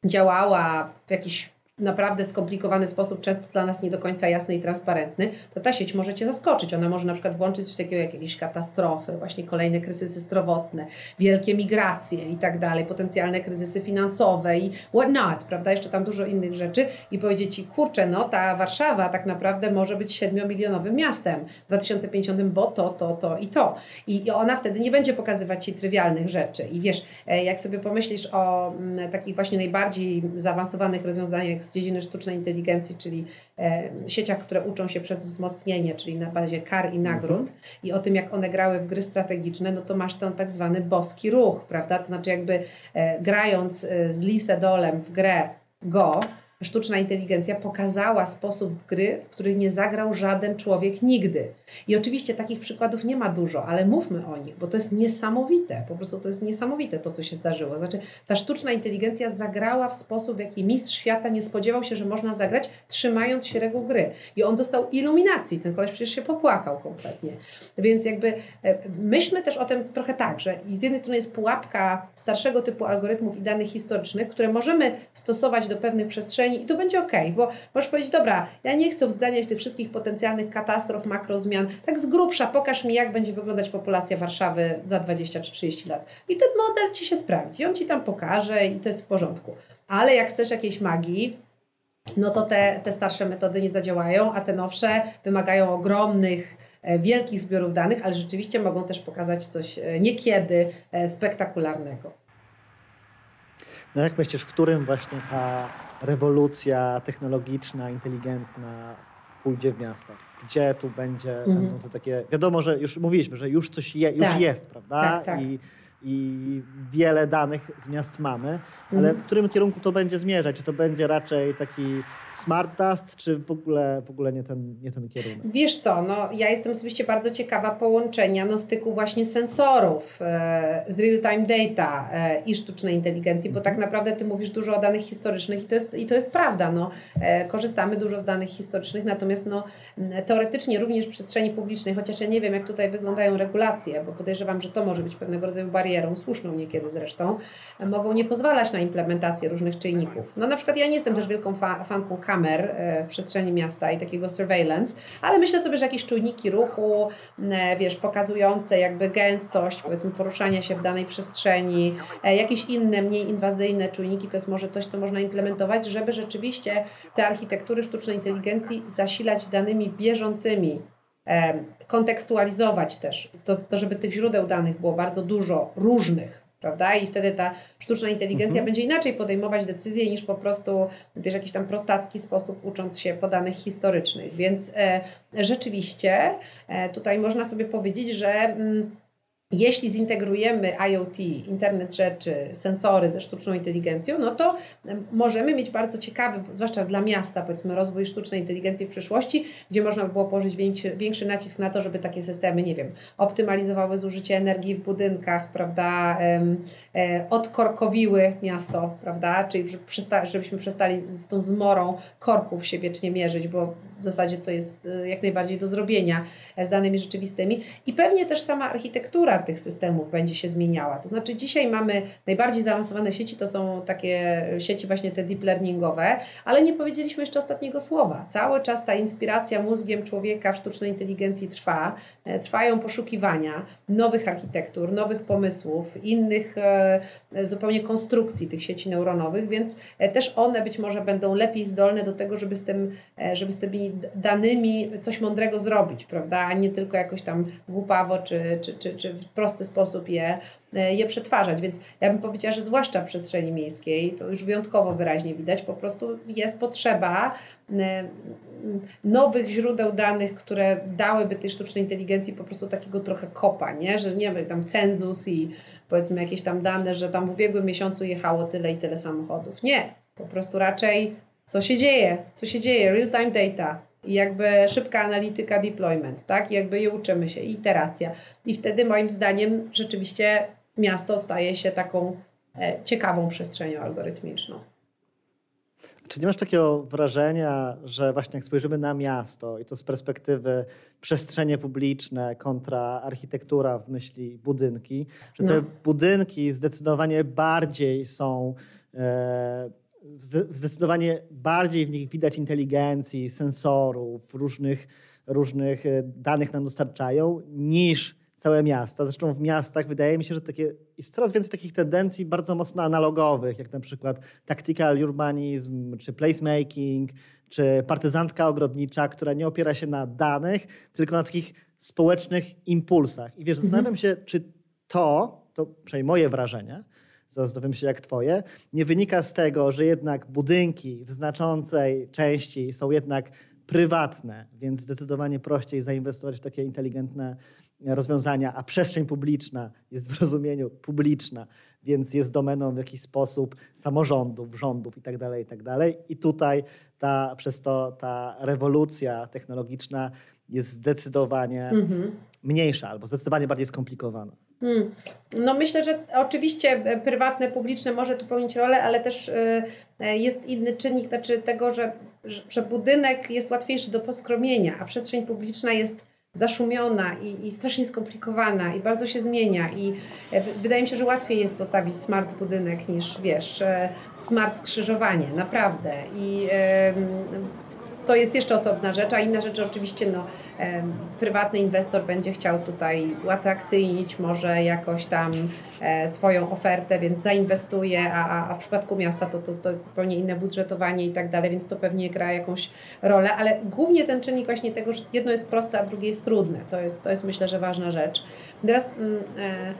działała w jakiś naprawdę skomplikowany sposób, często dla nas nie do końca jasny i transparentny, to ta sieć może Cię zaskoczyć. Ona może na przykład włączyć coś takiego jak jakieś katastrofy, właśnie kolejne kryzysy zdrowotne, wielkie migracje i tak dalej, potencjalne kryzysy finansowe i what not, prawda? Jeszcze tam dużo innych rzeczy i powiedzieć Ci, kurczę, no ta Warszawa tak naprawdę może być 7-milionowym miastem w 2050, bo to, to, to i to. I ona wtedy nie będzie pokazywać Ci trywialnych rzeczy. I wiesz, e, jak sobie pomyślisz o mm, takich właśnie najbardziej zaawansowanych rozwiązaniach z dziedziny sztucznej inteligencji, czyli e, sieciach, które uczą się przez wzmocnienie, czyli na bazie kar i nagród mhm. i o tym, jak one grały w gry strategiczne, no to masz ten tak zwany boski ruch, prawda? To znaczy jakby e, grając e, z Lisedolem w grę Go, sztuczna inteligencja pokazała sposób gry, w który nie zagrał żaden człowiek nigdy. I oczywiście takich przykładów nie ma dużo, ale mówmy o nich, bo to jest niesamowite. Po prostu to jest niesamowite to, co się zdarzyło. Znaczy, ta sztuczna inteligencja zagrała w sposób, w jaki mistrz świata nie spodziewał się, że można zagrać, trzymając się reguł gry. I on dostał iluminacji. Ten koleś przecież się popłakał kompletnie. Więc jakby e, myślmy też o tym trochę tak, że z jednej strony jest pułapka starszego typu algorytmów i danych historycznych, które możemy stosować do pewnych przestrzeni i to będzie ok, bo możesz powiedzieć, dobra, ja nie chcę uwzględniać tych wszystkich potencjalnych katastrof, makrozmian, tak z grubsza pokaż mi, jak będzie wyglądać populacja Warszawy za 20 czy 30 lat. I ten model Ci się sprawdzi, on Ci tam pokaże i to jest w porządku. Ale jak chcesz jakiejś magii, no to te, te starsze metody nie zadziałają, a te nowsze wymagają ogromnych, e, wielkich zbiorów danych, ale rzeczywiście mogą też pokazać coś e, niekiedy e, spektakularnego. No jak myślisz, w którym właśnie ta rewolucja technologiczna, inteligentna pójdzie w miastach? Gdzie tu będzie, mhm. będą to takie, wiadomo, że już mówiliśmy, że już coś je, już tak. jest, prawda? Tak, tak. I i wiele danych z miast mamy, ale mhm. w którym kierunku to będzie zmierzać? Czy to będzie raczej taki smart dust, czy w ogóle, w ogóle nie, ten, nie ten kierunek? Wiesz co, no, ja jestem osobiście bardzo ciekawa połączenia no, styku właśnie sensorów e, z real-time data e, i sztucznej inteligencji, bo tak mhm. naprawdę ty mówisz dużo o danych historycznych i to jest, i to jest prawda. No, e, korzystamy dużo z danych historycznych, natomiast no, teoretycznie również w przestrzeni publicznej, chociaż ja nie wiem, jak tutaj wyglądają regulacje, bo podejrzewam, że to może być pewnego rodzaju barierą barierą, słuszną niekiedy zresztą, mogą nie pozwalać na implementację różnych czynników. No na przykład ja nie jestem też wielką fa fanką kamer e, w przestrzeni miasta i takiego surveillance, ale myślę sobie, że jakieś czujniki ruchu, wiesz, pokazujące jakby gęstość, powiedzmy poruszania się w danej przestrzeni, e, jakieś inne, mniej inwazyjne czujniki, to jest może coś, co można implementować, żeby rzeczywiście te architektury sztucznej inteligencji zasilać danymi bieżącymi, kontekstualizować też, to, to żeby tych źródeł danych było bardzo dużo różnych, prawda? I wtedy ta sztuczna inteligencja mhm. będzie inaczej podejmować decyzje niż po prostu w jakiś tam prostacki sposób ucząc się po danych historycznych. Więc e, rzeczywiście e, tutaj można sobie powiedzieć, że mm, jeśli zintegrujemy IoT, internet rzeczy, sensory ze sztuczną inteligencją, no to możemy mieć bardzo ciekawy, zwłaszcza dla miasta, powiedzmy, rozwój sztucznej inteligencji w przyszłości, gdzie można by było położyć większy, większy nacisk na to, żeby takie systemy, nie wiem, optymalizowały zużycie energii w budynkach, prawda, e, odkorkowiły miasto, prawda, czyli żebyśmy przestali z tą zmorą korków się wiecznie mierzyć, bo w zasadzie to jest e, jak najbardziej do zrobienia z danymi rzeczywistymi. I pewnie też sama architektura tych systemów będzie się zmieniała. To znaczy dzisiaj mamy najbardziej zaawansowane sieci, to są takie sieci właśnie te deep learningowe, ale nie powiedzieliśmy jeszcze ostatniego słowa. Cały czas ta inspiracja mózgiem człowieka w sztucznej inteligencji trwa. E, trwają poszukiwania nowych architektur, nowych pomysłów, innych e, zupełnie konstrukcji tych sieci neuronowych, więc e, też one być może będą lepiej zdolne do tego, żeby z, tym, żeby z tymi danymi coś mądrego zrobić, prawda? A nie tylko jakoś tam głupawo czy, czy, czy, czy prosty sposób je, e, je przetwarzać. Więc ja bym powiedziała, że zwłaszcza w przestrzeni miejskiej, to już wyjątkowo wyraźnie widać, po prostu jest potrzeba nowych źródeł danych, które dałyby tej sztucznej inteligencji po prostu takiego trochę kopa, nie? że nie wiem, tam cenzus i powiedzmy jakieś tam dane, że tam w ubiegłym miesiącu jechało tyle i tyle samochodów. Nie, po prostu raczej co się dzieje, co się dzieje, real-time data, jakby szybka analityka deployment, tak? I jakby je uczymy się, iteracja. I wtedy moim zdaniem rzeczywiście miasto staje się taką e, ciekawą przestrzenią algorytmiczną. Czy nie masz takiego wrażenia, że właśnie jak spojrzymy na miasto i to z perspektywy przestrzenie publiczne kontra architektura w myśli budynki, że te no. budynki zdecydowanie bardziej są e, zdecydowanie bardziej w nich widać inteligencji, sensorów, różnych, różnych e, danych nam dostarczają, niż całe miasta. Zresztą w miastach wydaje mi się, że takie, jest coraz więcej takich tendencji bardzo mocno analogowych, jak na przykład tactical urbanizm, czy placemaking, czy partyzantka ogrodnicza, która nie opiera się na danych, tylko na takich społecznych impulsach. I wiesz, mhm. zastanawiam się, czy to, to przynajmniej moje wrażenie, zastanawiam się jak twoje, nie wynika z tego, że jednak budynki w znaczącej części są jednak prywatne, więc zdecydowanie prościej zainwestować w takie inteligentne rozwiązania, a przestrzeń publiczna jest w rozumieniu publiczna, więc jest domeną w jakiś sposób samorządów, rządów itd. Tak itd. Tak I tutaj ta, przez to ta rewolucja technologiczna jest zdecydowanie mhm. mniejsza albo zdecydowanie bardziej skomplikowana. Hmm. No myślę, że oczywiście e, prywatne, publiczne może tu pełnić rolę, ale też e, e, jest inny czynnik, znaczy tego, że, że budynek jest łatwiejszy do poskromienia, a przestrzeń publiczna jest zaszumiona i, i strasznie skomplikowana i bardzo się zmienia i wydaje mi się, że łatwiej jest postawić smart budynek niż, wiesz, smart skrzyżowanie, naprawdę. I to jest jeszcze osobna rzecz, a inna rzecz oczywiście no, e, prywatny inwestor będzie chciał tutaj uatrakcyjnić może jakoś tam e, swoją ofertę, więc zainwestuje, a, a w przypadku miasta to, to, to jest zupełnie inne budżetowanie i tak dalej, więc to pewnie gra jakąś rolę, ale głównie ten czynnik właśnie tego, że jedno jest proste, a drugie jest trudne. To jest, to jest myślę, że ważna rzecz. Teraz mm, e,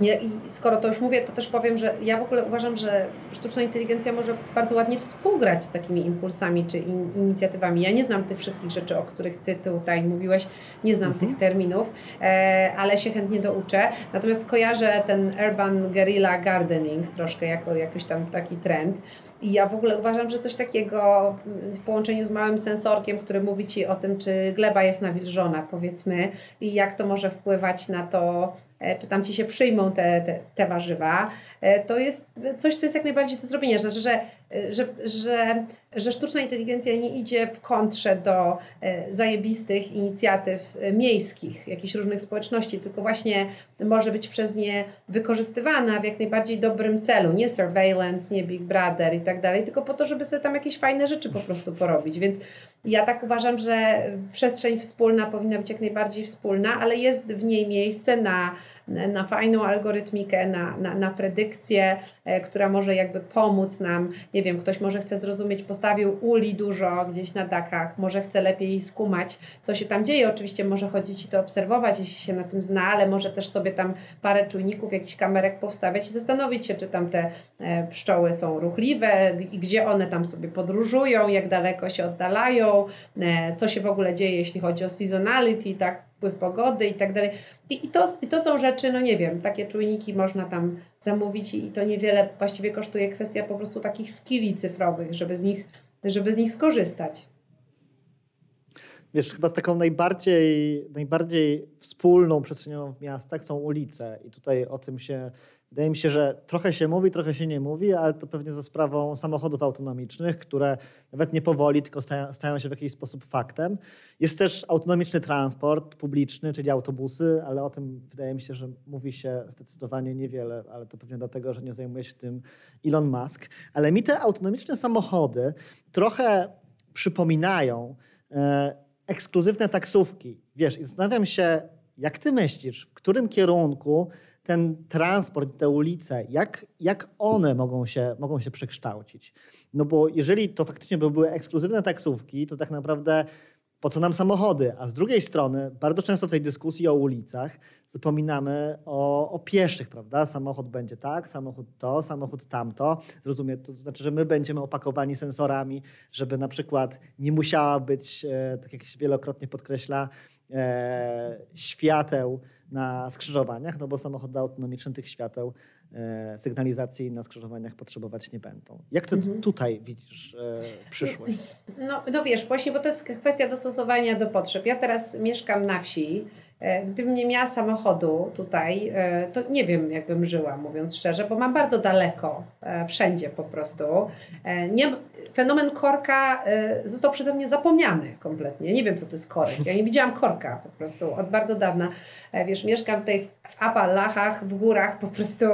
i skoro to już mówię, to też powiem, że ja w ogóle uważam, że sztuczna inteligencja może bardzo ładnie współgrać z takimi impulsami czy in, inicjatywami. Ja nie znam tych wszystkich rzeczy, o których Ty tutaj mówiłeś, nie znam mhm. tych terminów, e, ale się chętnie douczę. Natomiast kojarzę ten urban guerrilla gardening troszkę jako jakiś tam taki trend. I ja w ogóle uważam, że coś takiego w połączeniu z małym sensorkiem, który mówi Ci o tym, czy gleba jest nawilżona, powiedzmy, i jak to może wpływać na to, czy tam ci się przyjmą te, te, te warzywa, e, to jest coś, co jest jak najbardziej do zrobienia. Znaczy, że, że, że, że sztuczna inteligencja nie idzie w kontrze do e, zajebistych inicjatyw miejskich, jakichś różnych społeczności, tylko właśnie może być przez nie wykorzystywana w jak najbardziej dobrym celu. Nie surveillance, nie Big Brother i tak dalej, tylko po to, żeby sobie tam jakieś fajne rzeczy po prostu porobić. Więc ja tak uważam, że przestrzeń wspólna powinna być jak najbardziej wspólna, ale jest w niej miejsce na na fajną algorytmikę, na, na, na predykcję, e, która może jakby pomóc nam, nie wiem, ktoś może chce zrozumieć, postawił uli dużo gdzieś na dakach, może chce lepiej skumać, co się tam dzieje. Oczywiście może chodzić i to obserwować, jeśli się na tym zna, ale może też sobie tam parę czujników, jakichś kamerek powstawiać i zastanowić się, czy tam te e, pszczoły są ruchliwe i gdzie one tam sobie podróżują, jak daleko się oddalają, e, co się w ogóle dzieje, jeśli chodzi o seasonality, tak, wpływ pogody i tak dalej. I, to, I to są rzeczy, no nie wiem, takie czujniki można tam zamówić i to niewiele właściwie kosztuje kwestia po prostu takich skilli cyfrowych, żeby z nich, żeby z nich skorzystać. Wiesz, chyba taką najbardziej, najbardziej wspólną przestrzenią w miastach są ulice i tutaj o tym się Wydaje mi się, że trochę się mówi, trochę się nie mówi, ale to pewnie za sprawą samochodów autonomicznych, które nawet nie powoli, tylko stają, stają się w jakiś sposób faktem. Jest też autonomiczny transport publiczny, czyli autobusy, ale o tym wydaje mi się, że mówi się zdecydowanie niewiele, ale to pewnie dlatego, że nie zajmuje się tym Elon Musk. Ale mi te autonomiczne samochody trochę przypominają e, ekskluzywne taksówki. Wiesz, i zastanawiam się, jak ty myślisz, w którym kierunku ten transport, te ulice, jak, jak one mogą się, mogą się przekształcić? No bo jeżeli to faktycznie by były ekskluzywne taksówki, to tak naprawdę po co nam samochody? A z drugiej strony, bardzo często w tej dyskusji o ulicach zapominamy o, o pieszych, prawda? Samochód będzie tak, samochód to, samochód tamto. Rozumiem, to znaczy, że my będziemy opakowani sensorami, żeby na przykład nie musiała być, e, tak jak się wielokrotnie podkreśla, e, świateł na skrzyżowaniach, no bo samochody autonomiczne tych świateł sygnalizacji na skrzyżowaniach potrzebować nie będą. Jak ty mhm. tutaj widzisz e, przyszłość? No, no wiesz, właśnie, bo to jest kwestia dostosowania do potrzeb. Ja teraz mieszkam na wsi E, gdybym nie miała samochodu tutaj, e, to nie wiem, jakbym żyła, mówiąc szczerze, bo mam bardzo daleko, e, wszędzie po prostu. Nie, fenomen korka został przeze mnie zapomniany kompletnie. Nie wiem, co to jest korek. Ja nie widziałam korka po prostu od bardzo dawna. Wiesz, mieszkam tutaj w Appalachach, w górach po prostu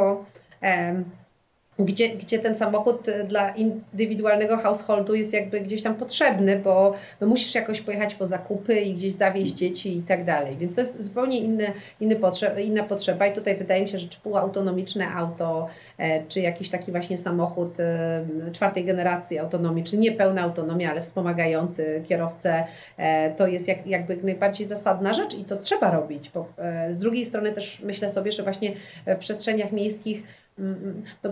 gdzie, gdzie ten samochód y, dla indywidualnego householdu jest jakby gdzieś tam potrzebny, bo no musisz jakoś pojechać po zakupy i gdzieś zawieźć dzieci i tak dalej. Więc to jest zupełnie inny, inny potrzeb, inna potrzeba i tutaj wydaje mi się, że czy półautonomiczne auto, e, czy jakiś taki właśnie samochód e, czwartej generacji autonomiczny, nie pełna autonomia, ale wspomagający kierowcę, e, to jest jak, jakby najbardziej zasadna rzecz i to trzeba robić. Z drugiej strony też myślę sobie, że właśnie w przestrzeniach miejskich no,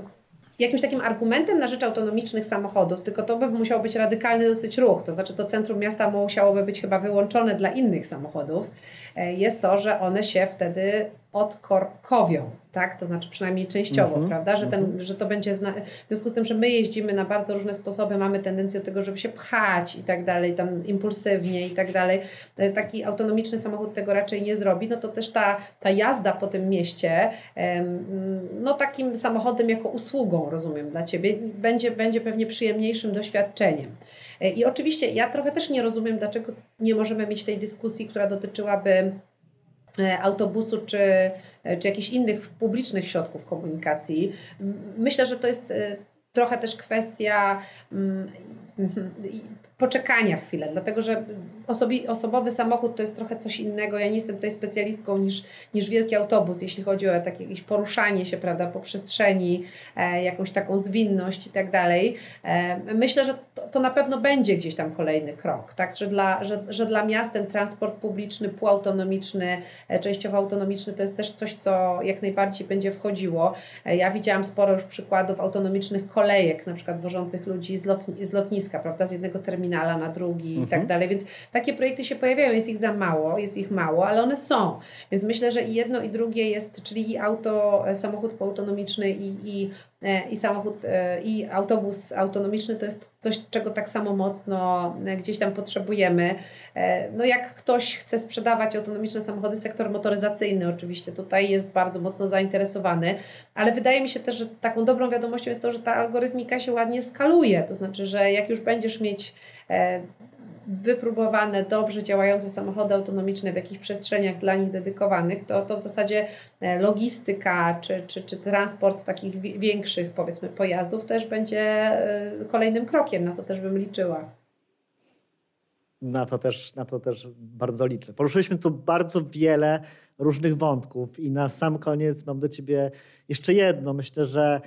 jakimś takim argumentem na rzecz autonomicznych samochodów, tylko to by musiał być radykalny dosyć ruch, to znaczy to centrum miasta musiałoby być chyba wyłączone dla innych samochodów, e, jest to, że one się wtedy odkorkowią, tak? To znaczy przynajmniej częściowo, mm -hmm. prawda? Że, ten, mm -hmm. że to będzie, zna... w związku z tym, że my jeździmy na bardzo różne sposoby, mamy tendencję do tego, żeby się pchać i tak dalej, tam impulsywnie i tak dalej. E, taki autonomiczny samochód tego raczej nie zrobi, no to też ta, ta jazda po tym mieście, no takim samochodem jako usługą, rozumiem, dla Ciebie, będzie, będzie pewnie przyjemniejszym doświadczeniem. E, I oczywiście ja trochę też nie rozumiem, dlaczego nie możemy mieć tej dyskusji, która dotyczyłaby autobusu czy, e, czy jakichś innych publicznych środków komunikacji. Myślę, że to jest e, trochę też kwestia mm, poczekania chwilę, dlatego że osobi, osobowy samochód to jest trochę coś innego. Ja nie jestem tutaj specjalistką niż, niż wielki autobus, jeśli chodzi o takie jakieś poruszanie się prawda, po przestrzeni, e, jakąś taką zwinność i tak dalej. E, myślę, że to, to, na pewno będzie gdzieś tam kolejny krok, tak? że, dla, że, że dla miast ten transport publiczny, półautonomiczny, e, częściowo autonomiczny to jest też coś, co jak najbardziej będzie wchodziło. E, ja widziałam sporo już przykładów autonomicznych kolejek, na przykład wożących ludzi z, lotni, z lotniska, prawda, z jednego terminala na drugi mhm. i tak mhm. dalej. Więc takie projekty się pojawiają, jest ich za mało, jest ich mało, ale one są. Więc myślę, że i jedno i drugie jest, czyli i auto, e, samochód autonomiczny i, i e, i samochód, e, i autobus autonomiczny to jest coś, czego tak samo mocno gdzieś tam potrzebujemy. No jak ktoś chce sprzedawać autonomiczne samochody, sektor motoryzacyjny oczywiście tutaj jest bardzo mocno zainteresowany, ale wydaje mi się też, że taką dobrą wiadomością jest to, że ta algorytmika się ładnie skaluje, to znaczy, że jak już będziesz mieć wypróbowane, dobrze działające samochody autonomiczne w jakichś przestrzeniach dla nich dedykowanych, to, to w zasadzie e, logistyka czy, czy, czy transport takich większych powiedzmy pojazdów też będzie e, kolejnym krokiem, na to też bym liczyła. Na to, też, na to też bardzo liczę. Poruszyliśmy tu bardzo wiele różnych wątków i na sam koniec mam do Ciebie jeszcze jedno. Myślę, że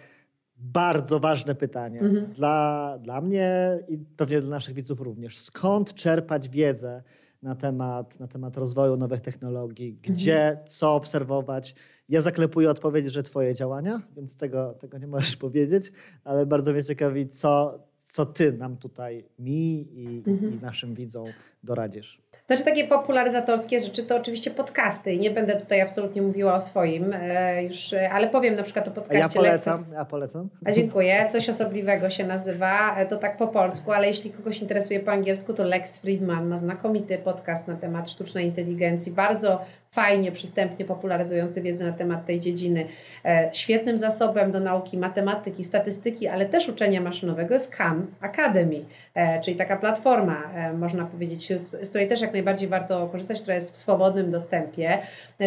bardzo ważne pytanie mhm. dla, dla mnie i pewnie dla naszych widzów również. Skąd czerpać wiedzę na temat, na temat rozwoju nowych technologii? Gdzie, mhm. co obserwować? Ja zaklepuję odpowiedź, że twoje działania, więc tego, tego nie możesz powiedzieć, ale bardzo mnie ciekawi, co, co ty nam tutaj, mi i, mhm. i naszym widzom doradzisz. Znaczy takie popularyzatorskie rzeczy to oczywiście podcasty. Nie będę tutaj absolutnie mówiła o swoim e, już, e, ale powiem na przykład o podcaście. Ja polecam, ja polecam. A dziękuję. Coś osobliwego się nazywa. E, to tak po polsku, ale jeśli kogoś interesuje po angielsku, to Lex Friedman ma znakomity podcast na temat sztucznej inteligencji. Bardzo fajnie, przystępnie popularyzujący wiedzę na temat tej dziedziny. E, świetnym zasobem do nauki matematyki, statystyki, ale też uczenia maszynowego jest Khan Academy, e, czyli taka platforma, e, można powiedzieć, z której też jak najbardziej warto korzystać, która jest w swobodnym dostępie.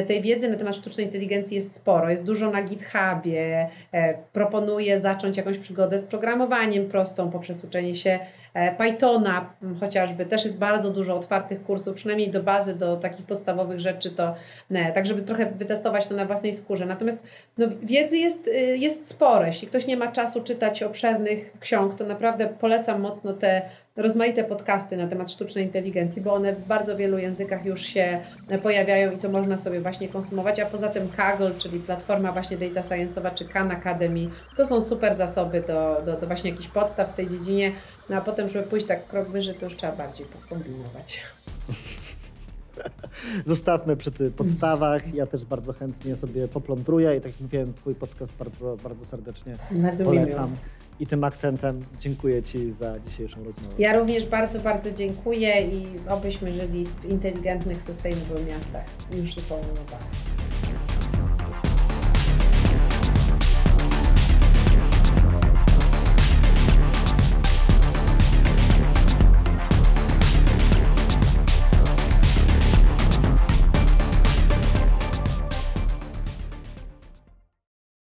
Tej wiedzy na temat sztucznej inteligencji jest sporo, jest dużo na GitHubie. Proponuję zacząć jakąś przygodę z programowaniem prostą poprzez uczenie się Pythona chociażby, też jest bardzo dużo otwartych kursów, przynajmniej do bazy, do takich podstawowych rzeczy, to ne, tak żeby trochę wytestować to na własnej skórze. Natomiast no, wiedzy jest, y, jest sporo. Jeśli ktoś nie ma czasu czytać obszernych ksiąg, to naprawdę polecam mocno te rozmaite podcasty na temat sztucznej inteligencji, bo one w bardzo wielu językach już się pojawiają i to można sobie właśnie konsumować, a poza tym Kaggle, czyli platforma właśnie data science'owa, czy Khan Academy, to są super zasoby do, do, do właśnie jakichś podstaw w tej dziedzinie, no a potem, żeby pójść tak krok wyżej, to już trzeba bardziej pokombinować. Zostawmy przy tych podstawach. Ja też bardzo chętnie sobie poplądruję i tak jak mówiłem, Twój podcast bardzo, bardzo serdecznie bardzo polecam. I tym akcentem dziękuję Ci za dzisiejszą rozmowę. Ja również bardzo, bardzo dziękuję i obyśmy żyli w inteligentnych, sustainable miastach już zupełnie nowa.